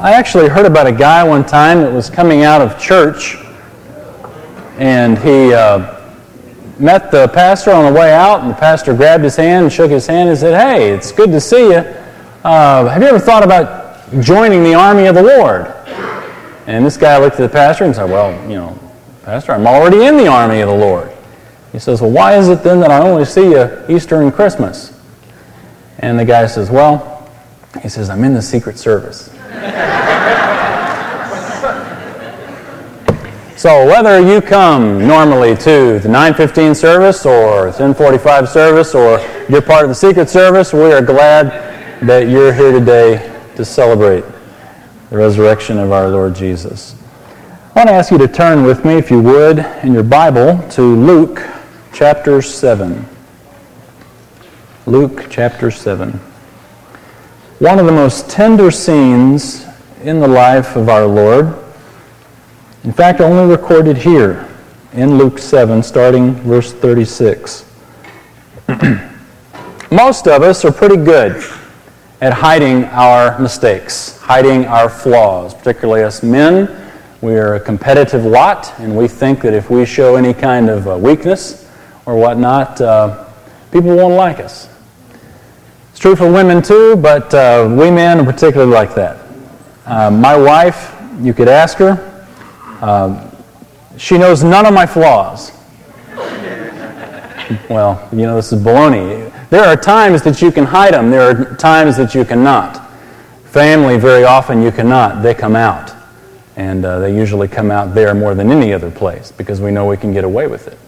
I actually heard about a guy one time that was coming out of church and he uh, met the pastor on the way out, and the pastor grabbed his hand and shook his hand and said, Hey, it's good to see you. Uh, have you ever thought about joining the army of the Lord? And this guy looked at the pastor and said, Well, you know, Pastor, I'm already in the army of the Lord. He says, Well, why is it then that I only see you Easter and Christmas? And the guy says, Well, he says, I'm in the Secret Service. So whether you come normally to the 915 service or 1045 service or you're part of the Secret Service, we are glad that you're here today to celebrate the resurrection of our Lord Jesus. I want to ask you to turn with me, if you would, in your Bible to Luke chapter 7. Luke chapter 7. One of the most tender scenes in the life of our Lord in fact, only recorded here in Luke 7, starting verse 36. Most of us are pretty good at hiding our mistakes, hiding our flaws, particularly us men. We are a competitive lot, and we think that if we show any kind of uh, weakness or whatnot, uh, people won't like us. It's true for women too, but uh, we men are particularly like that. Uh, my wife, you could ask her, um, she knows none of my flaws. well, you know, this is baloney. There are times that you can hide them, there are times that you cannot. Family, very often, you cannot. They come out. And uh, they usually come out there more than any other place because we know we can get away with it.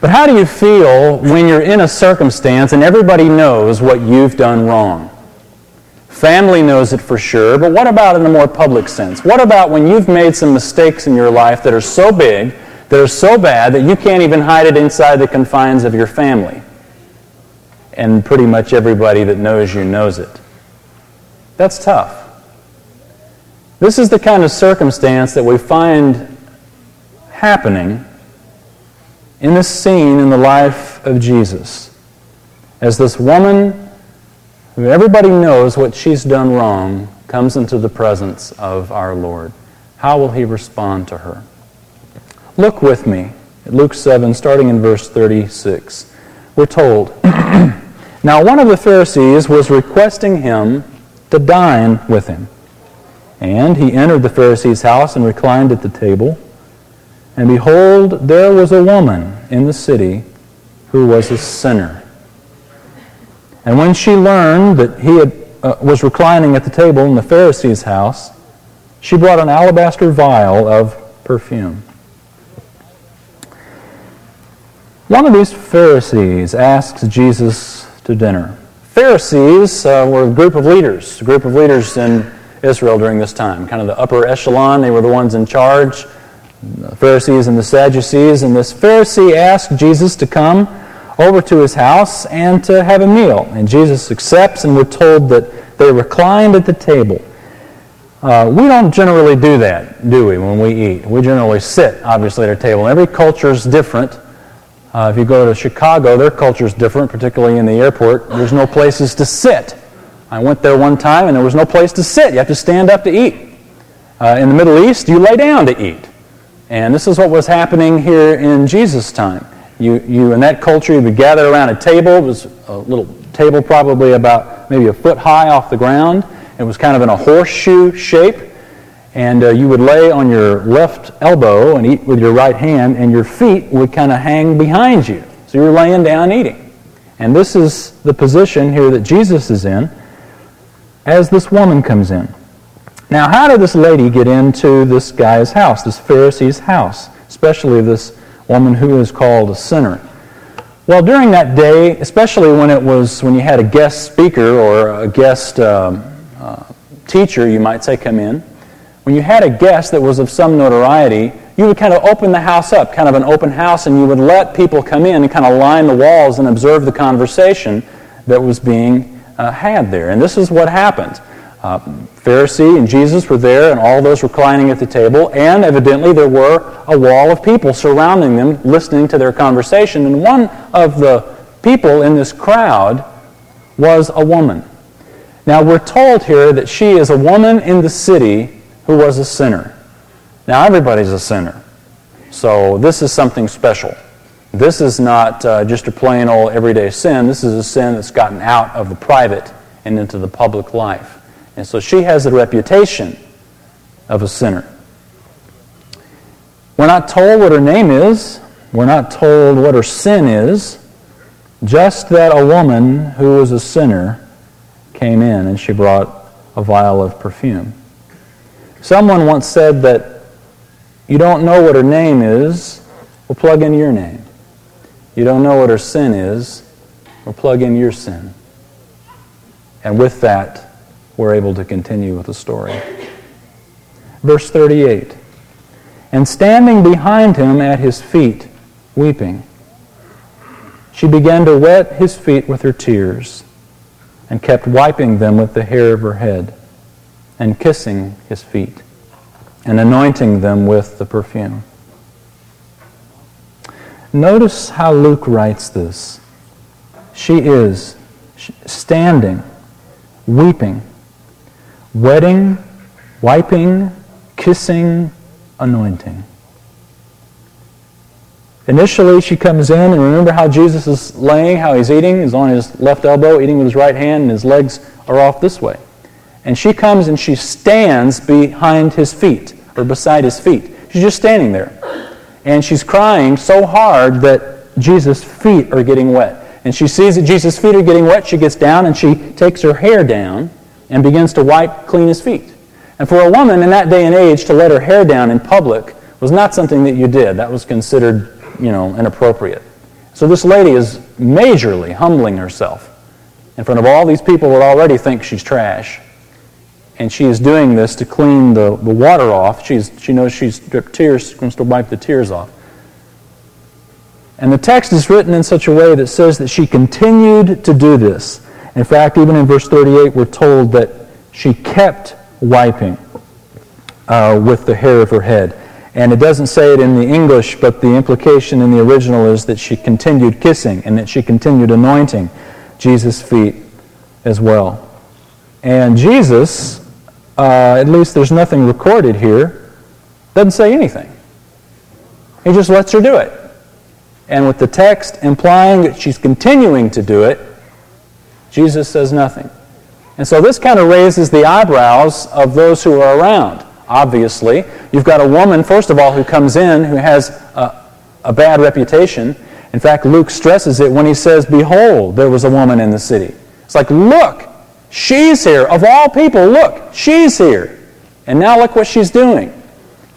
But how do you feel when you're in a circumstance and everybody knows what you've done wrong? Family knows it for sure, but what about in a more public sense? What about when you've made some mistakes in your life that are so big, that are so bad, that you can't even hide it inside the confines of your family? And pretty much everybody that knows you knows it. That's tough. This is the kind of circumstance that we find happening in this scene in the life of Jesus. As this woman everybody knows what she's done wrong comes into the presence of our Lord. How will he respond to her? Look with me at Luke 7, starting in verse 36. We're told, Now one of the Pharisees was requesting him to dine with him. And he entered the Pharisee's house and reclined at the table. And behold, there was a woman in the city who was a sinner. And when she learned that he had, uh, was reclining at the table in the Pharisee's house, she brought an alabaster vial of perfume. One of these Pharisees asks Jesus to dinner. Pharisees uh, were a group of leaders, a group of leaders in Israel during this time, kind of the upper echelon. They were the ones in charge, the Pharisees and the Sadducees. And this Pharisee asked Jesus to come over to his house and to have a meal. And Jesus accepts, and we're told that they reclined at the table. Uh, we don't generally do that, do we, when we eat? We generally sit, obviously, at our table. Every culture is different. Uh, if you go to Chicago, their culture is different, particularly in the airport. There's no places to sit. I went there one time, and there was no place to sit. You have to stand up to eat. Uh, in the Middle East, you lay down to eat. And this is what was happening here in Jesus' time. You, you in that culture, you would gather around a table. It was a little table, probably about maybe a foot high off the ground. It was kind of in a horseshoe shape. And uh, you would lay on your left elbow and eat with your right hand, and your feet would kind of hang behind you. So you're laying down eating. And this is the position here that Jesus is in as this woman comes in. Now, how did this lady get into this guy's house, this Pharisee's house, especially this woman who is called a sinner. Well, during that day, especially when it was when you had a guest speaker or a guest um, uh, teacher, you might say, come in, when you had a guest that was of some notoriety, you would kind of open the house up, kind of an open house, and you would let people come in and kind of line the walls and observe the conversation that was being uh, had there. And this is what happened. Uh, Pharisee and Jesus were there, and all those reclining at the table, and evidently there were a wall of people surrounding them, listening to their conversation. And one of the people in this crowd was a woman. Now, we're told here that she is a woman in the city who was a sinner. Now, everybody's a sinner. So, this is something special. This is not uh, just a plain old everyday sin. This is a sin that's gotten out of the private and into the public life. And so she has the reputation of a sinner. We're not told what her name is. We're not told what her sin is. Just that a woman who was a sinner came in and she brought a vial of perfume. Someone once said that you don't know what her name is, we'll plug in your name. You don't know what her sin is, we'll plug in your sin. And with that, we're able to continue with the story. Verse 38 And standing behind him at his feet, weeping, she began to wet his feet with her tears and kept wiping them with the hair of her head and kissing his feet and anointing them with the perfume. Notice how Luke writes this. She is standing, weeping, Wetting, wiping, kissing, anointing. Initially, she comes in, and remember how Jesus is laying, how he's eating. He's on his left elbow, eating with his right hand, and his legs are off this way. And she comes and she stands behind his feet, or beside his feet. She's just standing there. And she's crying so hard that Jesus' feet are getting wet. And she sees that Jesus' feet are getting wet. She gets down and she takes her hair down and begins to wipe clean his feet. And for a woman in that day and age to let her hair down in public was not something that you did. That was considered, you know, inappropriate. So this lady is majorly humbling herself in front of all these people that already think she's trash. And she is doing this to clean the, the water off. She's, she knows she's dripped tears, wants to wipe the tears off. And the text is written in such a way that says that she continued to do this. In fact, even in verse 38, we're told that she kept wiping uh, with the hair of her head. And it doesn't say it in the English, but the implication in the original is that she continued kissing and that she continued anointing Jesus' feet as well. And Jesus, uh, at least there's nothing recorded here, doesn't say anything. He just lets her do it. And with the text implying that she's continuing to do it, Jesus says nothing. And so this kind of raises the eyebrows of those who are around. Obviously, you've got a woman, first of all, who comes in who has a, a bad reputation. In fact, Luke stresses it when he says, Behold, there was a woman in the city. It's like, look, she's here. Of all people, look, she's here. And now look what she's doing.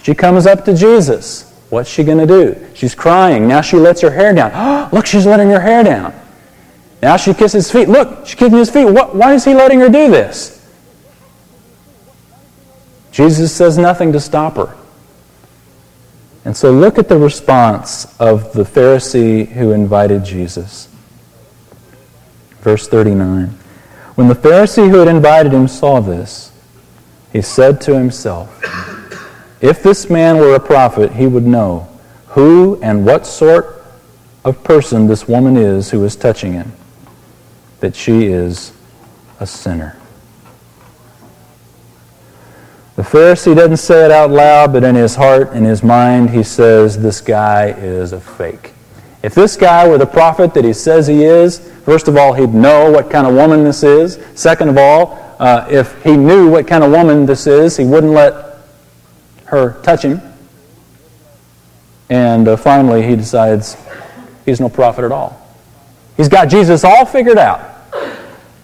She comes up to Jesus. What's she going to do? She's crying. Now she lets her hair down. Look, she's letting her hair down. Now she kisses his feet. Look, she's kissing his feet. What, why is he letting her do this? Jesus says nothing to stop her. And so look at the response of the Pharisee who invited Jesus. Verse 39. When the Pharisee who had invited him saw this, he said to himself, If this man were a prophet, he would know who and what sort of person this woman is who is touching him that she is a sinner. The Pharisee doesn't say it out loud, but in his heart, in his mind, he says, This guy is a fake. If this guy were the prophet that he says he is, first of all, he'd know what kind of woman this is. Second of all, uh, if he knew what kind of woman this is, he wouldn't let her touch him. And uh, finally, he decides he's no prophet at all. He's got Jesus all figured out.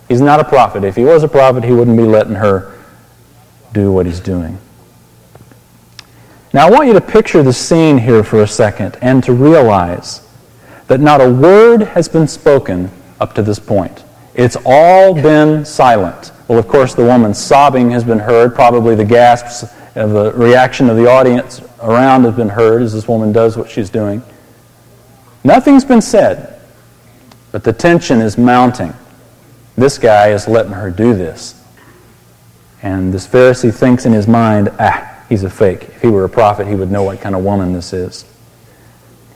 He's not a prophet. If he was a prophet, he wouldn't be letting her do what he's doing. Now, I want you to picture the scene here for a second and to realize that not a word has been spoken up to this point. It's all been silent. Well, of course, the woman's sobbing has been heard. Probably the gasps of the reaction of the audience around has been heard as this woman does what she's doing. Nothing's been said, but the tension is mounting. This guy is letting her do this. And this Pharisee thinks in his mind, ah, he's a fake. If he were a prophet, he would know what kind of woman this is.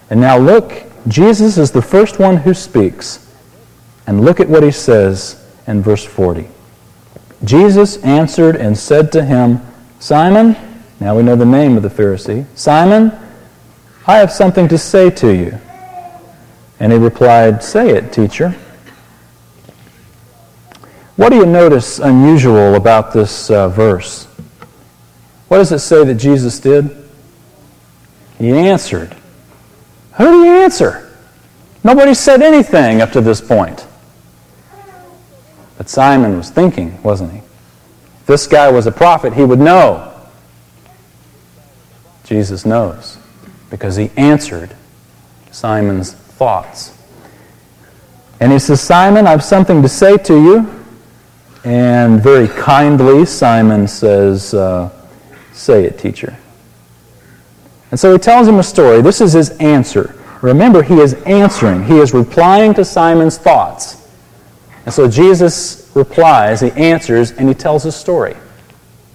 And now look, Jesus is the first one who speaks. And look at what he says in verse 40. Jesus answered and said to him, Simon, now we know the name of the Pharisee, Simon, I have something to say to you. And he replied, Say it, teacher. What do you notice unusual about this uh, verse? What does it say that Jesus did? He answered. Who did he answer? Nobody said anything up to this point. But Simon was thinking, wasn't he? This guy was a prophet, he would know. Jesus knows because he answered Simon's thoughts. And he says, Simon, I have something to say to you. And very kindly, Simon says, uh, Say it, teacher. And so he tells him a story. This is his answer. Remember, he is answering, he is replying to Simon's thoughts. And so Jesus replies, he answers, and he tells a story.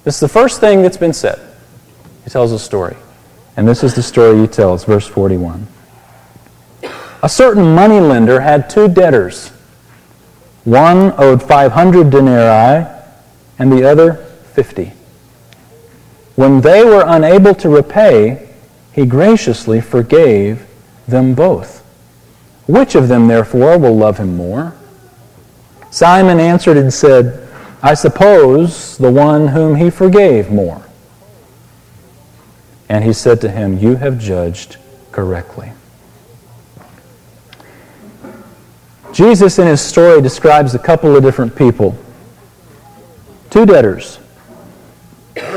This is the first thing that's been said. He tells a story. And this is the story he tells, verse 41. A certain moneylender had two debtors. One owed 500 denarii and the other 50. When they were unable to repay, he graciously forgave them both. Which of them, therefore, will love him more? Simon answered and said, I suppose the one whom he forgave more. And he said to him, You have judged correctly. Jesus, in his story, describes a couple of different people. Two debtors.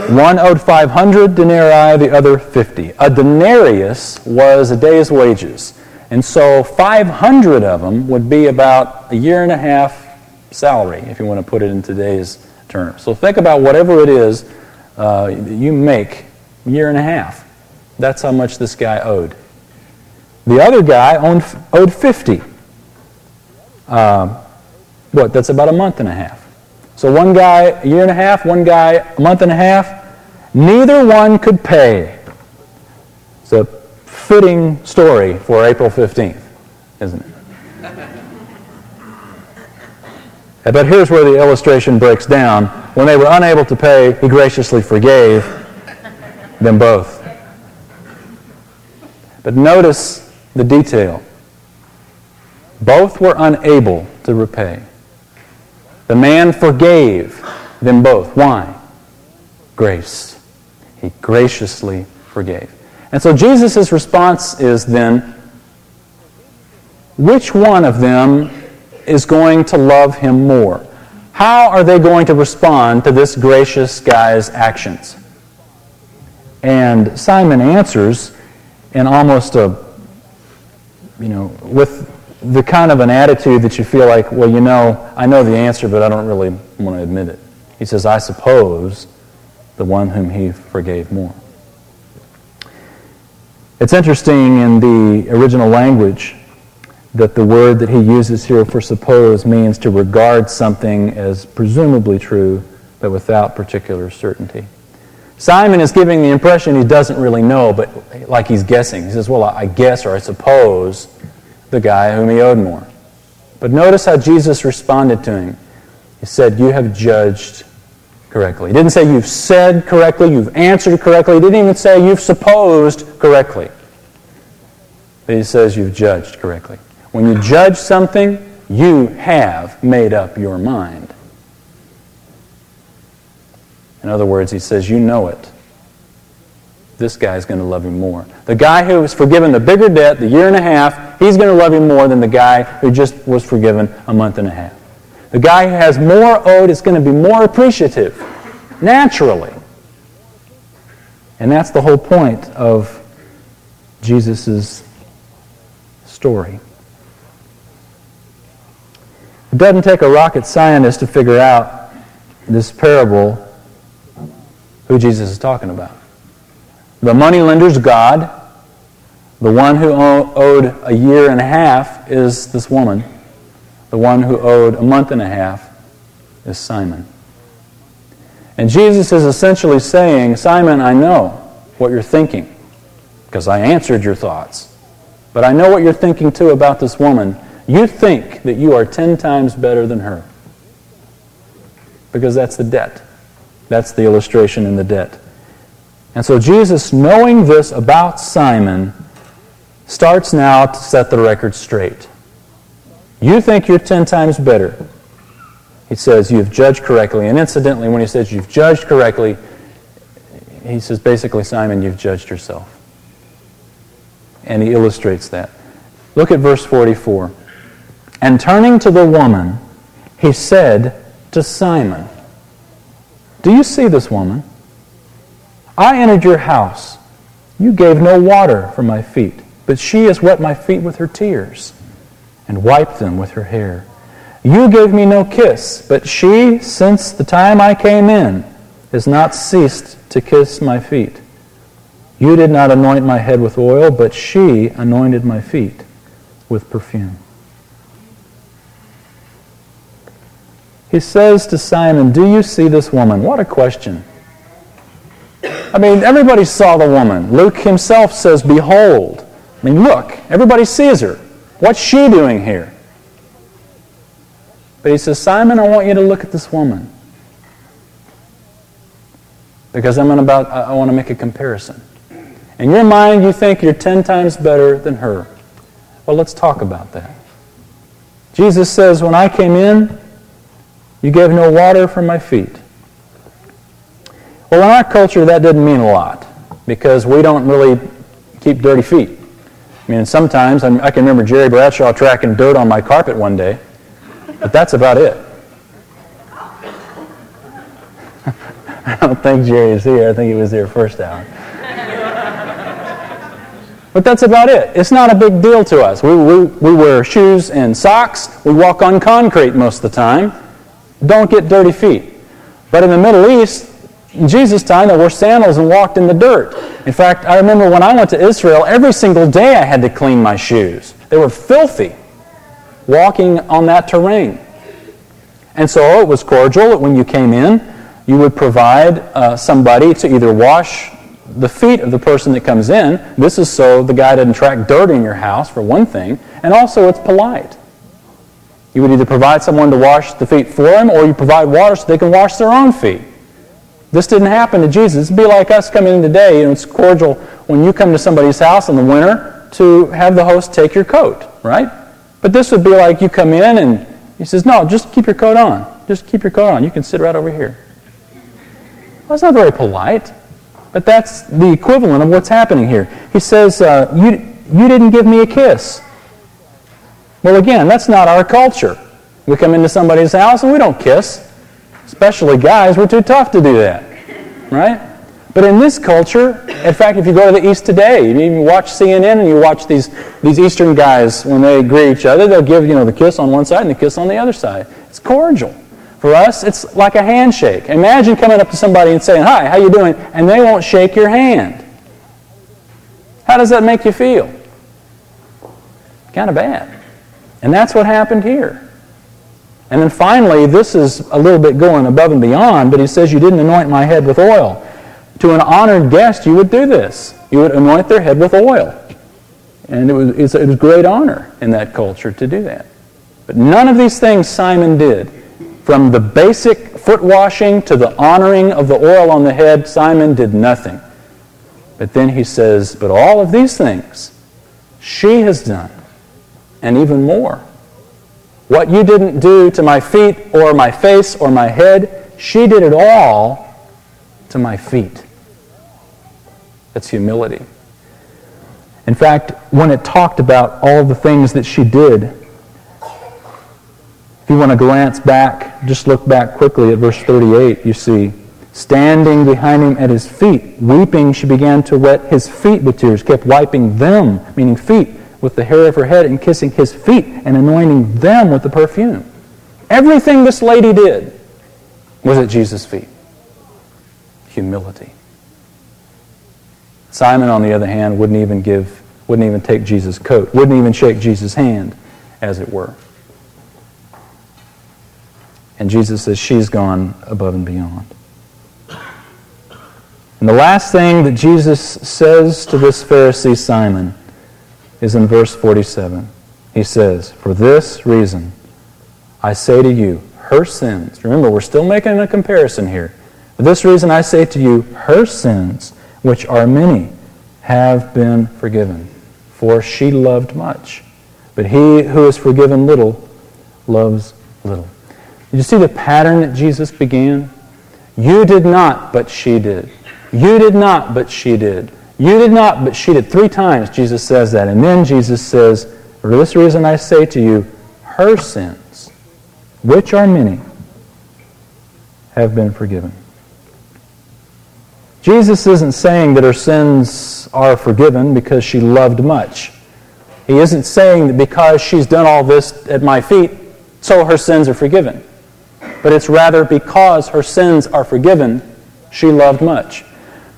One owed 500 denarii, the other 50. A denarius was a day's wages. And so 500 of them would be about a year and a half salary, if you want to put it in today's terms. So think about whatever it is uh, you make year and a half. That's how much this guy owed. The other guy owned, owed 50. Uh, what? That's about a month and a half. So one guy a year and a half, one guy a month and a half. Neither one could pay. It's a fitting story for April 15th, isn't it? But here's where the illustration breaks down. When they were unable to pay, he graciously forgave them both. But notice the detail. Both were unable to repay. The man forgave them both. Why? Grace. He graciously forgave. And so Jesus' response is then which one of them is going to love him more? How are they going to respond to this gracious guy's actions? And Simon answers in almost a, you know, with the kind of an attitude that you feel like, well, you know, I know the answer, but I don't really want to admit it. He says, I suppose the one whom he forgave more. It's interesting in the original language that the word that he uses here for suppose means to regard something as presumably true, but without particular certainty. Simon is giving the impression he doesn't really know, but like he's guessing. He says, Well, I guess or I suppose the guy whom he owed more. But notice how Jesus responded to him. He said, You have judged correctly. He didn't say you've said correctly, you've answered correctly. He didn't even say you've supposed correctly. But he says you've judged correctly. When you judge something, you have made up your mind. In other words, he says, You know it. This guy's going to love you more. The guy who was forgiven the bigger debt, the year and a half, he's going to love you more than the guy who just was forgiven a month and a half. The guy who has more owed is going to be more appreciative, naturally. And that's the whole point of Jesus' story. It doesn't take a rocket scientist to figure out this parable who Jesus is talking about. The moneylender's God. The one who owed a year and a half is this woman. The one who owed a month and a half is Simon. And Jesus is essentially saying, Simon, I know what you're thinking because I answered your thoughts. But I know what you're thinking too about this woman. You think that you are ten times better than her because that's the debt. That's the illustration in the debt. And so Jesus, knowing this about Simon, starts now to set the record straight. You think you're ten times better. He says, You've judged correctly. And incidentally, when he says you've judged correctly, he says basically, Simon, you've judged yourself. And he illustrates that. Look at verse 44. And turning to the woman, he said to Simon, Do you see this woman? I entered your house. You gave no water for my feet, but she has wet my feet with her tears and wiped them with her hair. You gave me no kiss, but she, since the time I came in, has not ceased to kiss my feet. You did not anoint my head with oil, but she anointed my feet with perfume. He says to Simon, Do you see this woman? What a question. I mean, everybody saw the woman. Luke himself says, Behold. I mean, look, everybody sees her. What's she doing here? But he says, Simon, I want you to look at this woman. Because I'm about, I want to make a comparison. In your mind, you think you're 10 times better than her. Well, let's talk about that. Jesus says, When I came in, you gave no water for my feet. Well, in our culture, that didn't mean a lot because we don't really keep dirty feet. I mean, sometimes I'm, i can remember Jerry Bradshaw tracking dirt on my carpet one day, but that's about it. I don't think Jerry is here. I think he was there first hour. But that's about it. It's not a big deal to us. We, we, we wear shoes and socks. We walk on concrete most of the time. Don't get dirty feet. But in the Middle East, in Jesus' time, they wore sandals and walked in the dirt. In fact, I remember when I went to Israel, every single day I had to clean my shoes. They were filthy walking on that terrain. And so it was cordial that when you came in, you would provide uh, somebody to either wash the feet of the person that comes in. This is so the guy doesn't track dirt in your house, for one thing, and also it's polite. You would either provide someone to wash the feet for him, or you provide water so they can wash their own feet. This didn't happen to Jesus. It'd be like us coming in today. Know, it's cordial when you come to somebody's house in the winter to have the host take your coat, right? But this would be like you come in and he says, No, just keep your coat on. Just keep your coat on. You can sit right over here. Well, that's not very polite, but that's the equivalent of what's happening here. He says, uh, you, you didn't give me a kiss. Well, again, that's not our culture. We come into somebody's house and we don't kiss. Especially guys, we're too tough to do that. Right? But in this culture, in fact, if you go to the East today, you watch CNN and you watch these, these Eastern guys, when they greet each other, they'll give, you know, the kiss on one side and the kiss on the other side. It's cordial. For us, it's like a handshake. Imagine coming up to somebody and saying, Hi, how you doing? And they won't shake your hand. How does that make you feel? Kind of bad. And that's what happened here. And then finally, this is a little bit going above and beyond, but he says, You didn't anoint my head with oil. To an honored guest, you would do this. You would anoint their head with oil. And it was, it was great honor in that culture to do that. But none of these things Simon did. From the basic foot washing to the honoring of the oil on the head, Simon did nothing. But then he says, But all of these things she has done, and even more. What you didn't do to my feet or my face or my head, she did it all to my feet. That's humility. In fact, when it talked about all the things that she did, if you want to glance back, just look back quickly at verse 38, you see, standing behind him at his feet, weeping, she began to wet his feet with tears, kept wiping them, meaning feet, with the hair of her head and kissing his feet and anointing them with the perfume. Everything this lady did was at Jesus' feet. Humility. Simon, on the other hand, wouldn't even give, wouldn't even take Jesus' coat, wouldn't even shake Jesus' hand, as it were. And Jesus says she's gone above and beyond. And the last thing that Jesus says to this Pharisee Simon is in verse 47. He says, For this reason I say to you, her sins. Remember, we're still making a comparison here. For this reason I say to you, her sins, which are many, have been forgiven. For she loved much. But he who is forgiven little loves little. Did you see the pattern that Jesus began? You did not, but she did. You did not, but she did. You did not, but she did. Three times Jesus says that. And then Jesus says, For this reason I say to you, her sins, which are many, have been forgiven. Jesus isn't saying that her sins are forgiven because she loved much. He isn't saying that because she's done all this at my feet, so her sins are forgiven. But it's rather because her sins are forgiven, she loved much.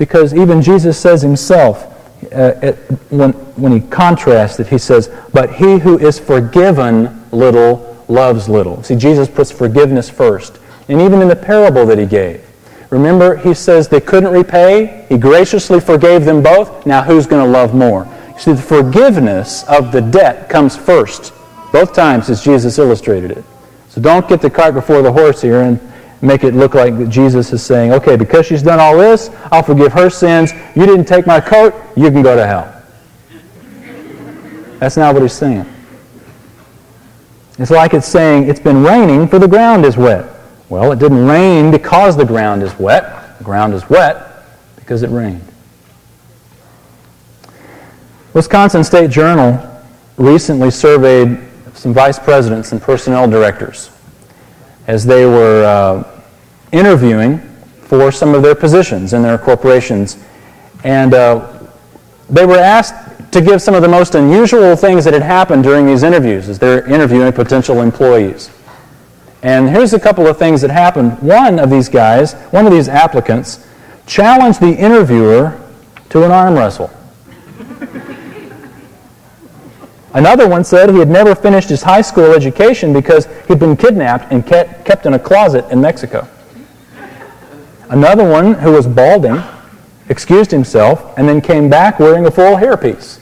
Because even Jesus says himself, uh, it, when, when he contrasts it, he says, But he who is forgiven little loves little. See, Jesus puts forgiveness first. And even in the parable that he gave, remember, he says they couldn't repay. He graciously forgave them both. Now, who's going to love more? See, the forgiveness of the debt comes first, both times as Jesus illustrated it. So don't get the cart before the horse here and make it look like Jesus is saying, okay, because she's done all this, I'll forgive her sins. You didn't take my coat, you can go to hell. That's not what he's saying. It's like it's saying, it's been raining, for the ground is wet. Well, it didn't rain because the ground is wet. The ground is wet because it rained. Wisconsin State Journal recently surveyed some vice presidents and personnel directors as they were uh, interviewing for some of their positions in their corporations. And uh, they were asked to give some of the most unusual things that had happened during these interviews as they're interviewing potential employees. And here's a couple of things that happened. One of these guys, one of these applicants, challenged the interviewer to an arm wrestle. Another one said he had never finished his high school education because he'd been kidnapped and kept in a closet in Mexico. Another one, who was balding, excused himself and then came back wearing a full hairpiece.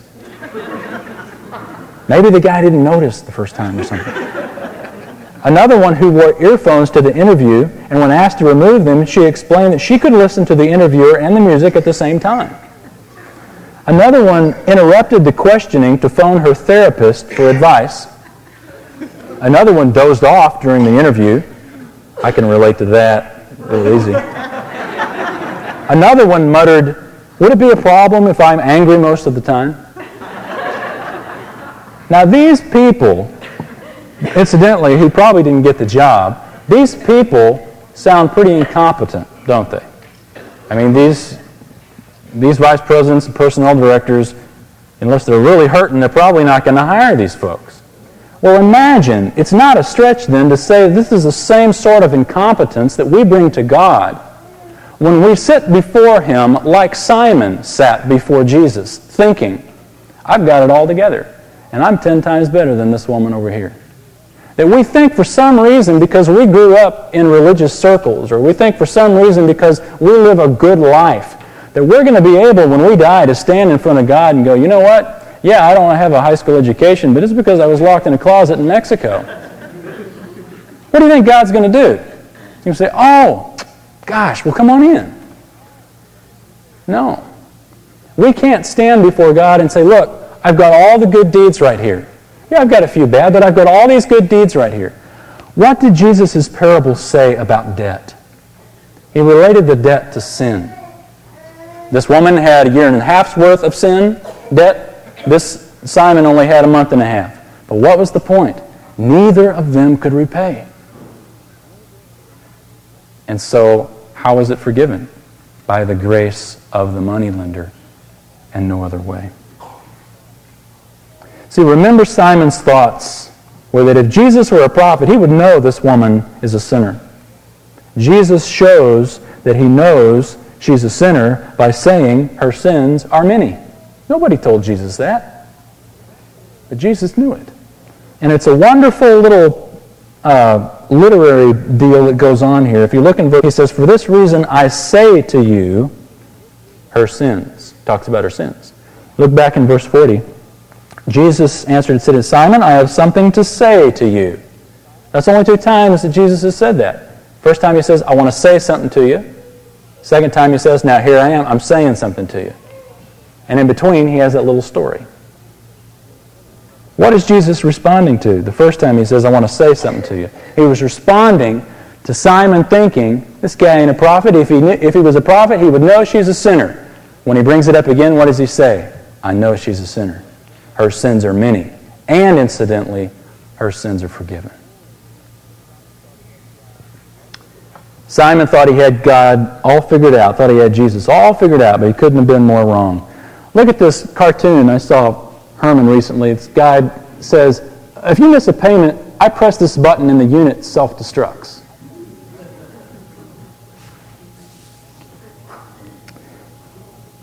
Maybe the guy didn't notice the first time or something. Another one who wore earphones to the interview, and when asked to remove them, she explained that she could listen to the interviewer and the music at the same time. Another one interrupted the questioning to phone her therapist for advice. Another one dozed off during the interview. I can relate to that real easy. Another one muttered, Would it be a problem if I'm angry most of the time? Now, these people, incidentally, who probably didn't get the job, these people sound pretty incompetent, don't they? I mean, these these vice presidents and personnel directors, unless they're really hurting, they're probably not going to hire these folks. Well, imagine, it's not a stretch then to say this is the same sort of incompetence that we bring to God when we sit before Him like Simon sat before Jesus, thinking, I've got it all together, and I'm ten times better than this woman over here. That we think for some reason because we grew up in religious circles, or we think for some reason because we live a good life, that we're going to be able, when we die, to stand in front of God and go, you know what? Yeah, I don't have a high school education, but it's because I was locked in a closet in Mexico. what do you think God's going to do? You say, oh, gosh, well, come on in. No. We can't stand before God and say, look, I've got all the good deeds right here. Yeah, I've got a few bad, but I've got all these good deeds right here. What did Jesus' parable say about debt? He related the debt to sin. This woman had a year and a half's worth of sin, debt. This Simon only had a month and a half. But what was the point? Neither of them could repay. And so, how was it forgiven? By the grace of the moneylender and no other way. See, remember Simon's thoughts were that if Jesus were a prophet, he would know this woman is a sinner. Jesus shows that he knows she's a sinner by saying her sins are many. Nobody told Jesus that. But Jesus knew it. And it's a wonderful little uh, literary deal that goes on here. If you look in verse, he says, For this reason I say to you, her sins. Talks about her sins. Look back in verse 40. Jesus answered and said to Simon, I have something to say to you. That's only two times that Jesus has said that. First time he says, I want to say something to you. Second time he says, Now here I am, I'm saying something to you. And in between, he has that little story. What is Jesus responding to? The first time he says, I want to say something to you. He was responding to Simon thinking, this guy ain't a prophet. If he, knew, if he was a prophet, he would know she's a sinner. When he brings it up again, what does he say? I know she's a sinner. Her sins are many. And incidentally, her sins are forgiven. Simon thought he had God all figured out, thought he had Jesus all figured out, but he couldn't have been more wrong. Look at this cartoon I saw Herman recently. This guy says, if you miss a payment, I press this button and the unit self-destructs.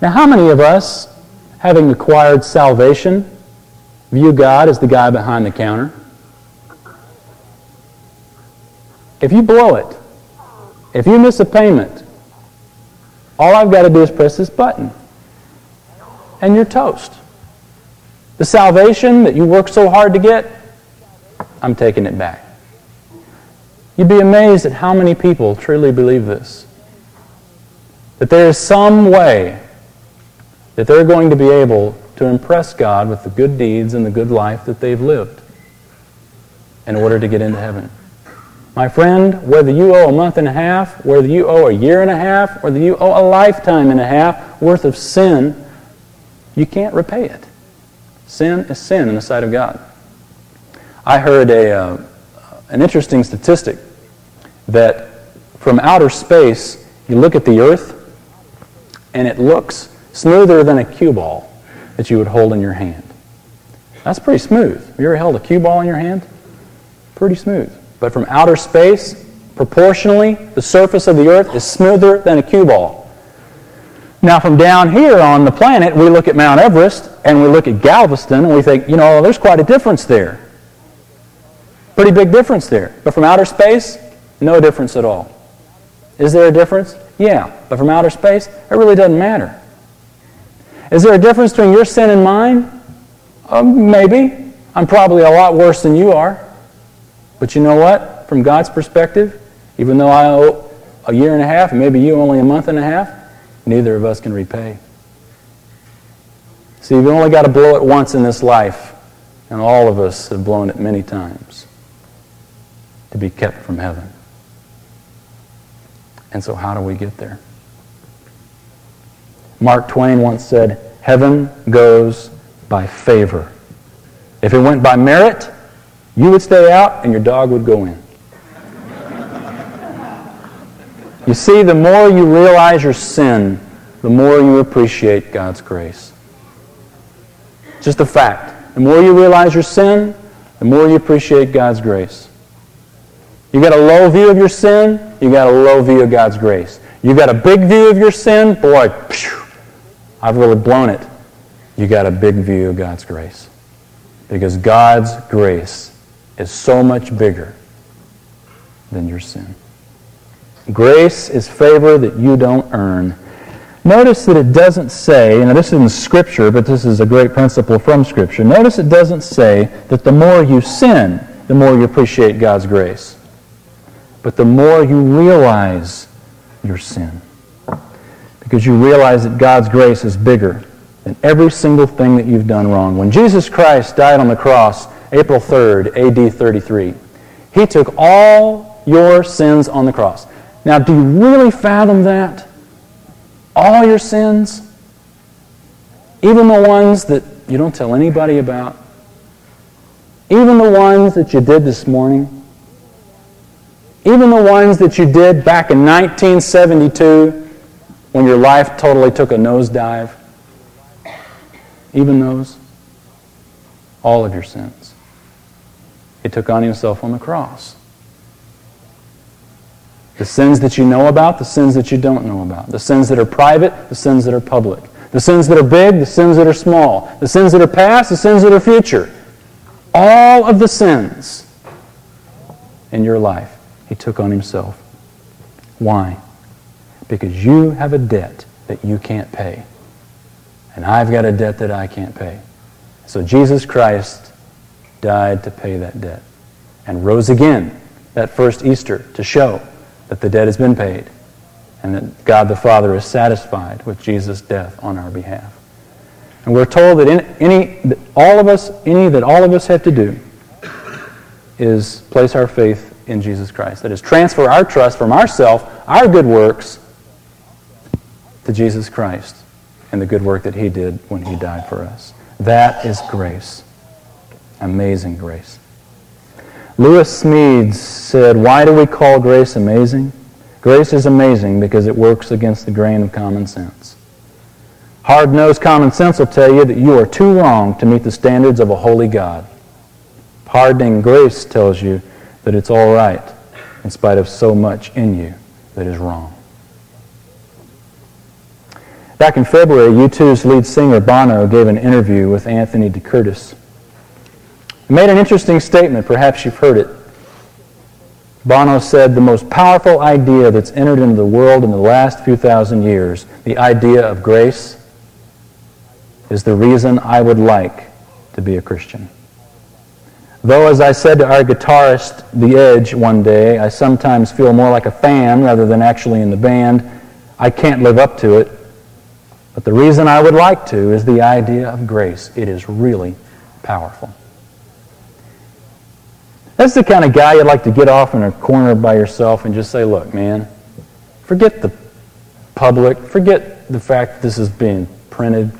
Now, how many of us, having acquired salvation, view God as the guy behind the counter? If you blow it, if you miss a payment, all I've got to do is press this button, and you're toast. The salvation that you worked so hard to get, I'm taking it back. You'd be amazed at how many people truly believe this. That there is some way that they're going to be able to impress God with the good deeds and the good life that they've lived in order to get into heaven. My friend, whether you owe a month and a half, whether you owe a year and a half, or whether you owe a lifetime and a half worth of sin, you can't repay it. Sin is sin in the sight of God. I heard a, uh, an interesting statistic that from outer space, you look at the earth and it looks smoother than a cue ball that you would hold in your hand. That's pretty smooth. Have you ever held a cue ball in your hand? Pretty smooth. But from outer space, proportionally, the surface of the earth is smoother than a cue ball. Now, from down here on the planet, we look at Mount Everest and we look at Galveston and we think, you know, there's quite a difference there. Pretty big difference there. But from outer space, no difference at all. Is there a difference? Yeah. But from outer space, it really doesn't matter. Is there a difference between your sin and mine? Um, maybe. I'm probably a lot worse than you are. But you know what? From God's perspective, even though I owe a year and a half, and maybe you only a month and a half, neither of us can repay. See, you've only got to blow it once in this life, and all of us have blown it many times to be kept from heaven. And so, how do we get there? Mark Twain once said, Heaven goes by favor. If it went by merit, you would stay out and your dog would go in. you see, the more you realize your sin, the more you appreciate God's grace. Just a fact. The more you realize your sin, the more you appreciate God's grace. You got a low view of your sin, you got a low view of God's grace. You got a big view of your sin, boy, phew, I've really blown it. You got a big view of God's grace. Because God's grace is so much bigger than your sin. Grace is favor that you don't earn. Notice that it doesn't say, and this isn't Scripture, but this is a great principle from Scripture. Notice it doesn't say that the more you sin, the more you appreciate God's grace. But the more you realize your sin because you realize that God's grace is bigger than every single thing that you've done wrong. When Jesus Christ died on the cross, April 3rd, AD 33, he took all your sins on the cross. Now, do you really fathom that? All your sins? Even the ones that you don't tell anybody about? Even the ones that you did this morning? Even the ones that you did back in 1972 when your life totally took a nosedive? Even those? All of your sins. He took on himself on the cross. The sins that you know about, the sins that you don't know about. The sins that are private, the sins that are public. The sins that are big, the sins that are small. The sins that are past, the sins that are future. All of the sins in your life, he took on himself. Why? because you have a debt that you can't pay. And I've got a debt that I can't pay. So Jesus Christ died to pay that debt and rose again that first Easter to show that the debt has been paid and that God the Father is satisfied with Jesus' death on our behalf. And we're told that any, that all of us, any that all of us have to do is place our faith in Jesus Christ. That is, transfer our trust from ourself, our good works, to Jesus Christ and the good work that He did when He died for us. That is grace. Amazing grace. Lewis Smedes said, Why do we call grace amazing? Grace is amazing because it works against the grain of common sense. Hard nosed common sense will tell you that you are too wrong to meet the standards of a holy God. Pardoning grace tells you that it's all right in spite of so much in you that is wrong. Back in February, U2's lead singer Bono gave an interview with Anthony DeCurtis. He made an interesting statement. Perhaps you've heard it. Bono said, The most powerful idea that's entered into the world in the last few thousand years, the idea of grace, is the reason I would like to be a Christian. Though, as I said to our guitarist, The Edge, one day, I sometimes feel more like a fan rather than actually in the band, I can't live up to it. But the reason I would like to is the idea of grace. It is really powerful. That's the kind of guy you'd like to get off in a corner by yourself and just say, look, man, forget the public, forget the fact that this is being printed.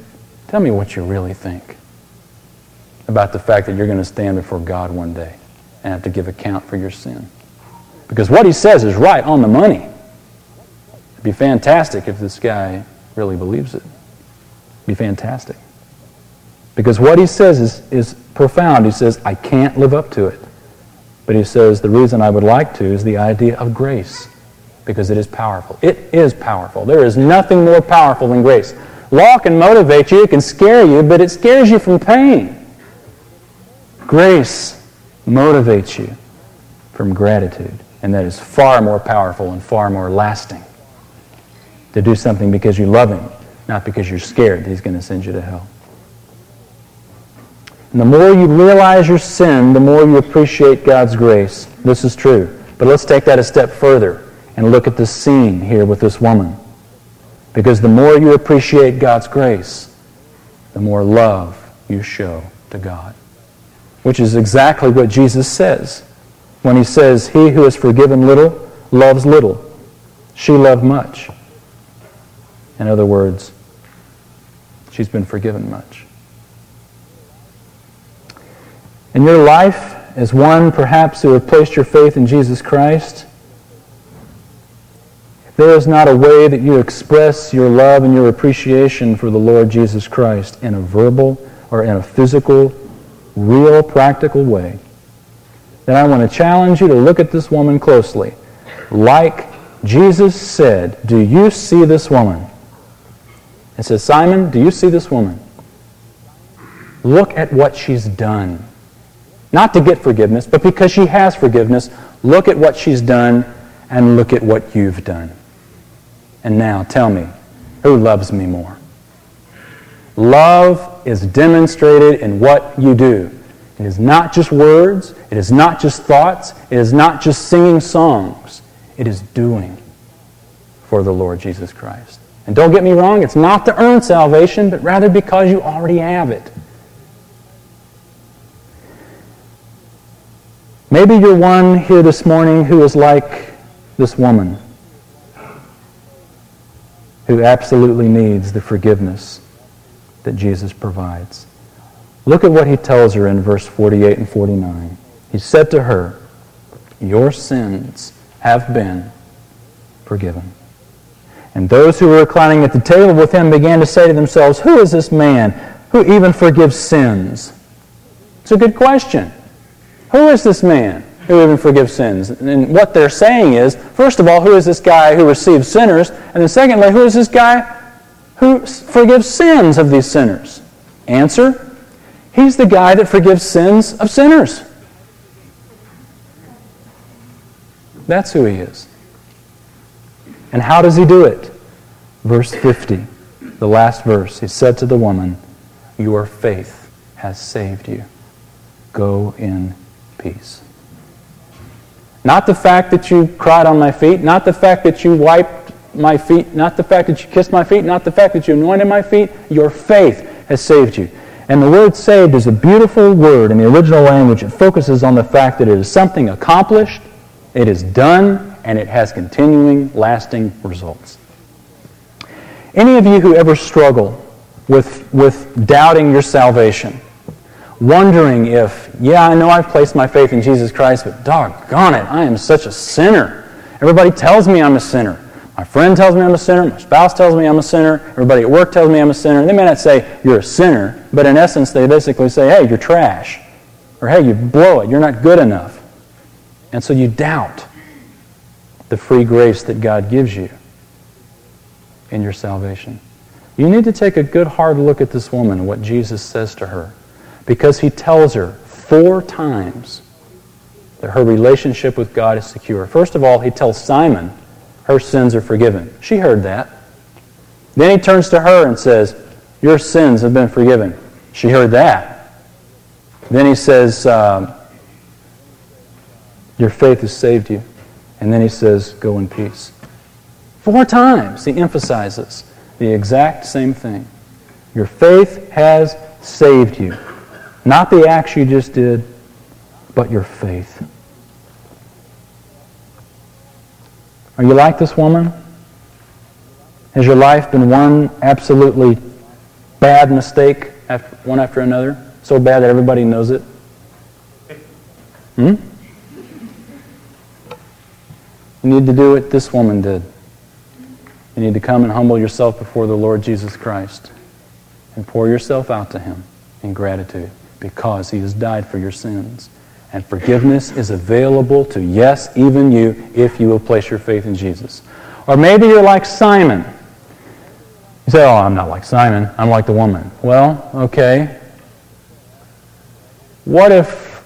Tell me what you really think about the fact that you're going to stand before God one day and have to give account for your sin. Because what he says is right on the money. It'd be fantastic if this guy really believes it. It'd be fantastic. Because what he says is, is profound. He says, I can't live up to it. But he says, the reason I would like to is the idea of grace. Because it is powerful. It is powerful. There is nothing more powerful than grace. Law can motivate you, it can scare you, but it scares you from pain. Grace motivates you from gratitude. And that is far more powerful and far more lasting to do something because you love Him, not because you're scared that He's going to send you to hell. And the more you realize your sin, the more you appreciate God's grace. This is true. But let's take that a step further and look at this scene here with this woman. Because the more you appreciate God's grace, the more love you show to God. Which is exactly what Jesus says when he says, He who is forgiven little loves little. She loved much. In other words, she's been forgiven much. In your life, as one perhaps who have placed your faith in Jesus Christ, if there is not a way that you express your love and your appreciation for the Lord Jesus Christ in a verbal or in a physical, real, practical way, then I want to challenge you to look at this woman closely. Like Jesus said, Do you see this woman? and says, Simon, do you see this woman? Look at what she's done. Not to get forgiveness, but because she has forgiveness, look at what she's done and look at what you've done. And now tell me, who loves me more? Love is demonstrated in what you do. It is not just words, it is not just thoughts, it is not just singing songs. It is doing for the Lord Jesus Christ. And don't get me wrong, it's not to earn salvation, but rather because you already have it. Maybe you're one here this morning who is like this woman who absolutely needs the forgiveness that Jesus provides. Look at what he tells her in verse 48 and 49. He said to her, Your sins have been forgiven. And those who were reclining at the table with him began to say to themselves, Who is this man who even forgives sins? It's a good question. Who is this man who even forgives sins? And what they're saying is, first of all, who is this guy who receives sinners? And then secondly, who is this guy who forgives sins of these sinners? Answer, he's the guy that forgives sins of sinners. That's who he is. And how does he do it? Verse 50, the last verse, he said to the woman, Your faith has saved you. Go in peace. Not the fact that you cried on my feet, not the fact that you wiped my feet, not the fact that you kissed my feet, not the fact that you anointed my feet. Your faith has saved you. And the word saved is a beautiful word in the original language. It focuses on the fact that it is something accomplished, it is done, and it has continuing, lasting results. Any of you who ever struggle with, with doubting your salvation, wondering if, yeah, I know I've placed my faith in Jesus Christ, but doggone it, I am such a sinner. Everybody tells me I'm a sinner. My friend tells me I'm a sinner. My spouse tells me I'm a sinner. Everybody at work tells me I'm a sinner. They may not say you're a sinner, but in essence, they basically say, hey, you're trash. Or hey, you blow it. You're not good enough. And so you doubt the free grace that God gives you in your salvation. You need to take a good hard look at this woman and what Jesus says to her because he tells her four times that her relationship with God is secure. First of all, he tells Simon her sins are forgiven. She heard that. Then he turns to her and says, Your sins have been forgiven. She heard that. Then he says, um, Your faith has saved you. And then he says, Go in peace. Four times he emphasizes the exact same thing. Your faith has saved you. Not the acts you just did, but your faith. Are you like this woman? Has your life been one absolutely bad mistake, after, one after another? So bad that everybody knows it? Hmm? You need to do what this woman did. You need to come and humble yourself before the Lord Jesus Christ and pour yourself out to Him in gratitude because He has died for your sins. And forgiveness is available to, yes, even you, if you will place your faith in Jesus. Or maybe you're like Simon. You say, oh, I'm not like Simon. I'm like the woman. Well, okay. What if,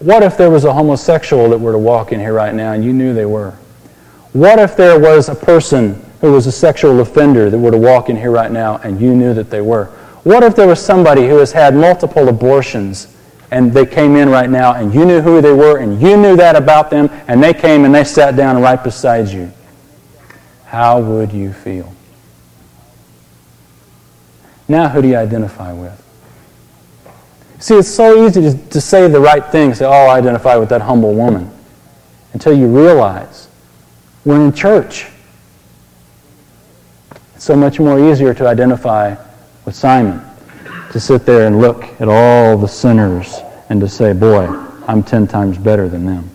what if there was a homosexual that were to walk in here right now and you knew they were? What if there was a person who was a sexual offender that were to walk in here right now and you knew that they were? What if there was somebody who has had multiple abortions and they came in right now and you knew who they were and you knew that about them and they came and they sat down right beside you, how would you feel? Now, who do you identify with? See, it's so easy to, to say the right thing, say, oh, I identify with that humble woman, until you realize we're in church. It's so much more easier to identify with Simon to sit there and look at all the sinners and to say, boy, I'm ten times better than them.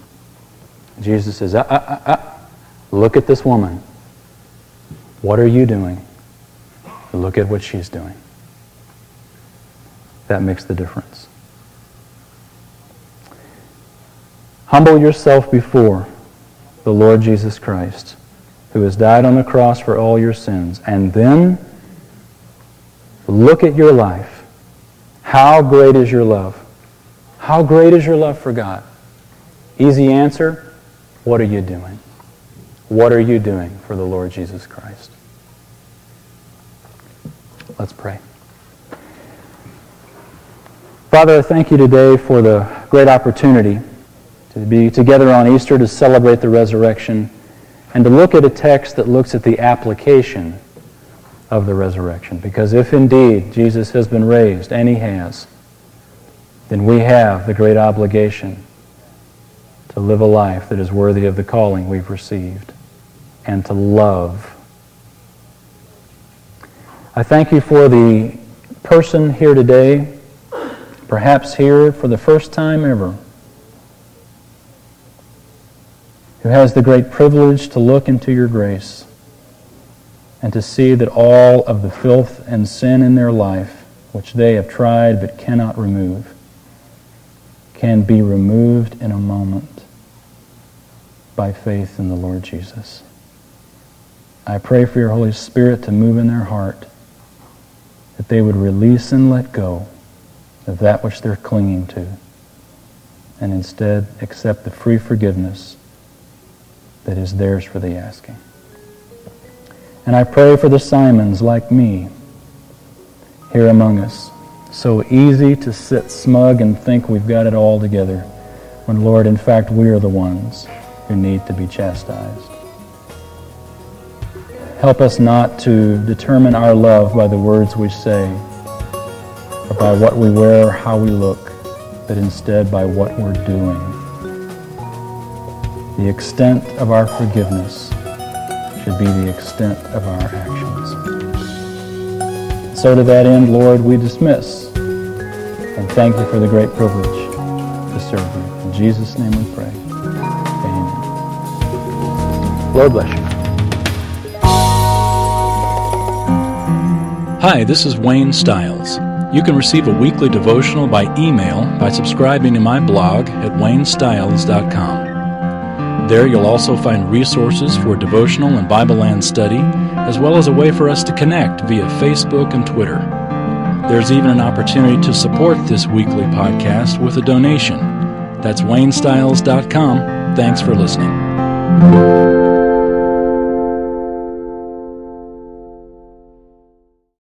Jesus says, ah, ah, ah, look at this woman. What are you doing? Look at what she's doing. That makes the difference. Humble yourself before the Lord Jesus Christ, who has died on the cross for all your sins, and then look at your life how great is your love? How great is your love for God? Easy answer what are you doing? What are you doing for the Lord Jesus Christ? Let's pray. Father, I thank you today for the great opportunity to be together on Easter to celebrate the resurrection and to look at a text that looks at the application of the resurrection. Because if indeed Jesus has been raised, and he has, then we have the great obligation to live a life that is worthy of the calling we've received and to love. I thank you for the person here today, perhaps here for the first time ever, who has the great privilege to look into your grace and to see that all of the filth and sin in their life, which they have tried but cannot remove, can be removed in a moment by faith in the Lord Jesus. I pray for your Holy Spirit to move in their heart, that they would release and let go of that which they're clinging to, and instead accept the free forgiveness that is theirs for the asking. And I pray for the Simons like me here among us. So easy to sit smug and think we've got it all together, when, Lord, in fact, we are the ones who need to be chastised. Help us not to determine our love by the words we say, or by what we wear or how we look, but instead by what we're doing. The extent of our forgiveness should be the extent of our actions. So to that end, Lord, we dismiss and thank you for the great privilege to serve you. In Jesus' name we pray. Amen. Lord bless you. Hi, this is Wayne Stiles. You can receive a weekly devotional by email by subscribing to my blog at waynestiles.com. There you'll also find resources for devotional and Bible Land study, as well as a way for us to connect via Facebook and Twitter. There's even an opportunity to support this weekly podcast with a donation. That's waynestiles.com. Thanks for listening.